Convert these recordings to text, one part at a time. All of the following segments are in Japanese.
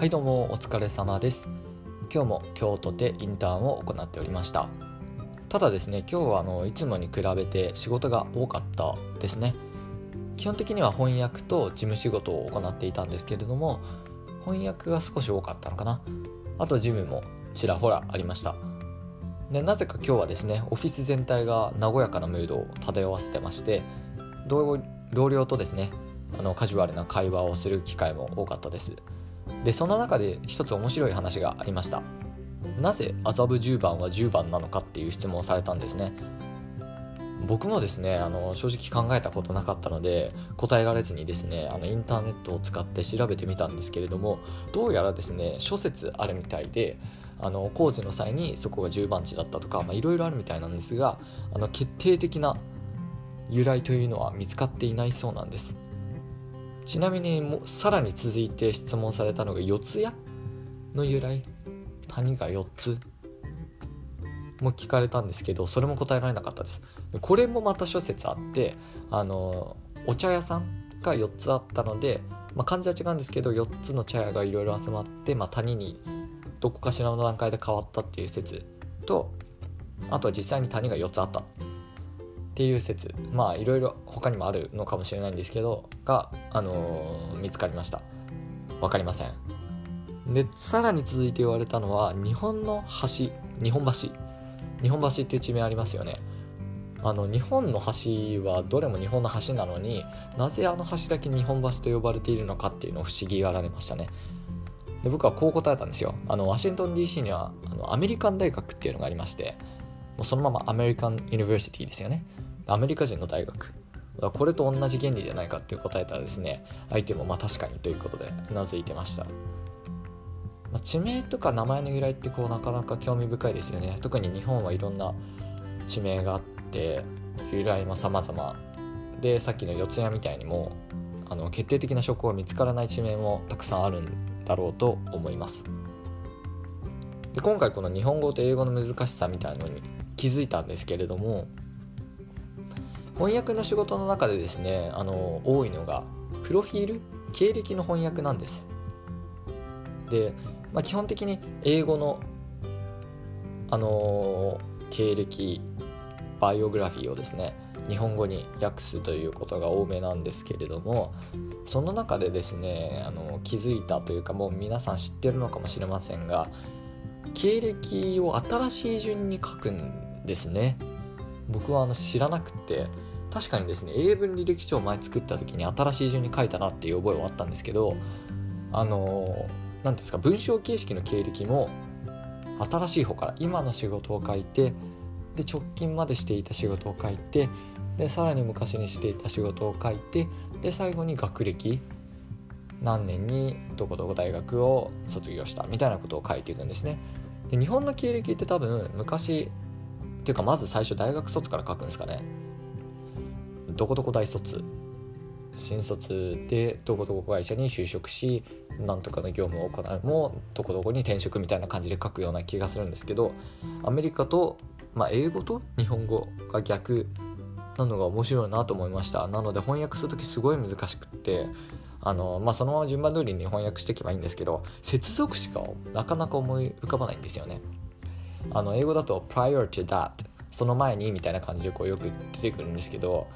はいどうもお疲れ様です。今日も京都でインターンを行っておりました。ただですね今日はあのいつもに比べて仕事が多かったですね。基本的には翻訳と事務仕事を行っていたんですけれども翻訳が少し多かったのかな。あと事務もちらほらありました。でなぜか今日はですねオフィス全体が和やかなムードを漂わせてまして同僚とですねあのカジュアルな会話をする機会も多かったです。でその中で一つ面白い話がありました。なぜ麻布十番は10番なのかっていう質問をされたんですね。僕もですねあの正直考えたことなかったので答えられずにですねあのインターネットを使って調べてみたんですけれどもどうやらですね諸説あるみたいであの工事の際にそこが10番地だったとかいろいろあるみたいなんですがあの決定的な由来というのは見つかっていないそうなんです。ちなみにもさらに続いて質問されたのが四谷の由来？谷が4つ？も聞かれたんですけどそれも答えられなかったです。これもまた諸説あってあのお茶屋さんが4つあったので、まあ、漢字は違うんですけど4つの茶屋がいろいろ集まって、まあ、谷にどこかしらの段階で変わったっていう説とあとは実際に谷が4つあった。っていう説まあいろいろ他にもあるのかもしれないんですけどが、あのー、見つかりました。分かりません。でさらに続いて言われたのは日本の橋日本橋。日本橋っていう地名ありますよね。あの日本の橋はどれも日本の橋なのになぜあの橋だけ日本橋と呼ばれているのかっていうのを不思議がられましたね。で僕はこう答えたんですよ。あのワシントン DC にはあのアメリカン大学っていうのがありましてもうそのままアメリカン・ユニバーシティですよね。アメリカ人の大学。これと同じ原理じゃないかって答えたらですね相手もまあ確かにということでうなずいてました、まあ、地名とか名前の由来ってこうなかなか興味深いですよね。特に日本はいろんな地名があって由来も様々。でさっきの四谷みたいにもあの決定的な証拠が見つからない地名もたくさんあるんだろうと思います。で今回この日本語と英語の難しさみたいのに気づいたんですけれども翻訳の仕事の中でですねあの多いのがプロフィール？経歴の翻訳なんです。で、まあ、基本的に英語のあの経歴バイオグラフィーをですね日本語に訳すということが多めなんですけれどもその中でですねあの気づいたというかもう皆さん知ってるのかもしれませんが経歴を新しい順に書くんですね。僕はあの知らなくて確かにですね英文履歴書を前作った時に新しい順に書いたなっていう覚えはあったんですけどあの何ていうんですか文章形式の経歴も新しい方から今の仕事を書いてで直近までしていた仕事を書いてでさらに昔にしていた仕事を書いてで最後に学歴何年にどこどこ大学を卒業したみたいなことを書いていくんですね。で日本の経歴って多分昔っていうかまず最初大学卒から書くんですかね。どこどこ大卒。新卒でどこどこ会社に就職しなんとかの業務を行うもどこどこに転職みたいな感じで書くような気がするんですけどアメリカと、まあ、英語と日本語が逆なのが面白いなと思いました。なので翻訳する時すごい難しくってあの、まあ、そのまま順番通りに翻訳していけばいいんですけど接続詞がなかなか思い浮かばないんですよね。あの英語だと prior to that その前にみたいな感じでこうよく出てくるんですけど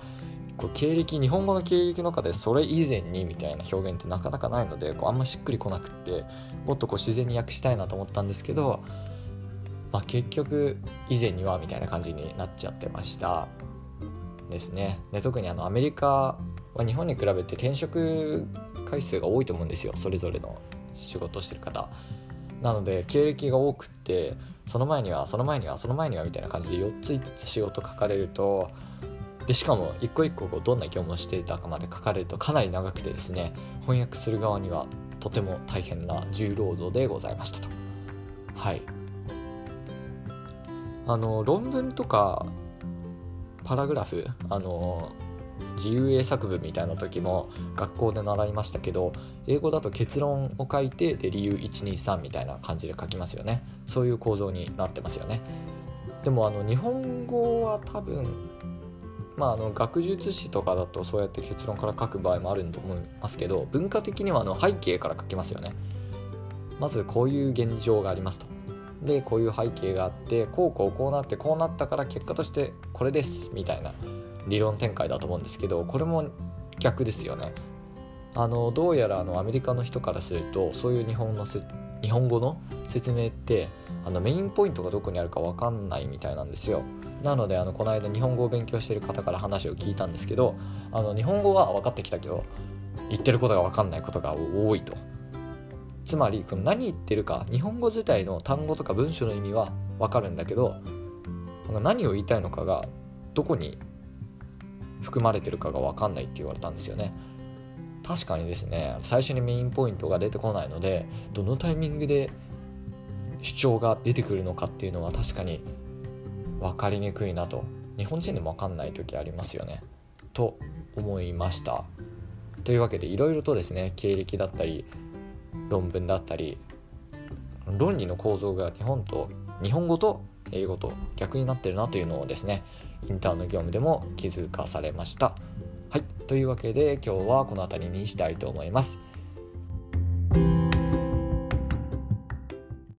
こう経歴日本語の経歴の中でそれ以前にみたいな表現ってなかなかないのでこうあんましっくりこなくってもっとこう自然に訳したいなと思ったんですけど、まあ、結局以前にはみたいな感じになっちゃってました。ですね。で特にあのアメリカは日本に比べて転職回数が多いと思うんですよ。それぞれの仕事をしてる方。なので経歴が多くってその前にはその前にはその前にはみたいな感じで4つ5つ仕事書かれるとでしかも一個一個こうどんな業務をしていたかまで書かれるとかなり長くてですね翻訳する側にはとても大変な重労働でございましたと。はい。あの論文とかパラグラフあの自由英作文みたいな時も学校で習いましたけど英語だと結論を書いてで理由123みたいな感じで書きますよね。そういう構造になってますよね。でもあの日本語は多分まあ、あの学術史とかだとそうやって結論から書く場合もあると思いますけど文化的にはあの背景から書きますよね。まずこういう現状がありますと。でこういう背景があってこうこうこうなってこうなったから結果としてこれですみたいな理論展開だと思うんですけどこれも逆ですよね。あのどうやらあのアメリカの人からするとそういう日本の日本語の説明ってあのメインポイントがどこにあるか分かんないみたいなんですよ。なのであのこの間日本語を勉強してる方から話を聞いたんですけどあの日本語は分かってきたけど言ってることが分かんないことが多いと。つまりこの何言ってるか日本語自体の単語とか文章の意味は分かるんだけど何を言いたいのかがどこに含まれてるかが分かんないって言われたんですよね。確かにですね最初にメインポイントが出てこないのでどのタイミングで主張が出てくるのかっていうのは確かに分かりにくいなと日本人でも分かんない時ありますよね。と思いました。というわけでいろいろとですね経歴だったり論文だったり論理の構造が日本と日本語と英語と逆になってるなというのをですねインターンの業務でも気づかされました。はいというわけで今日はこの辺りにしたいと思います。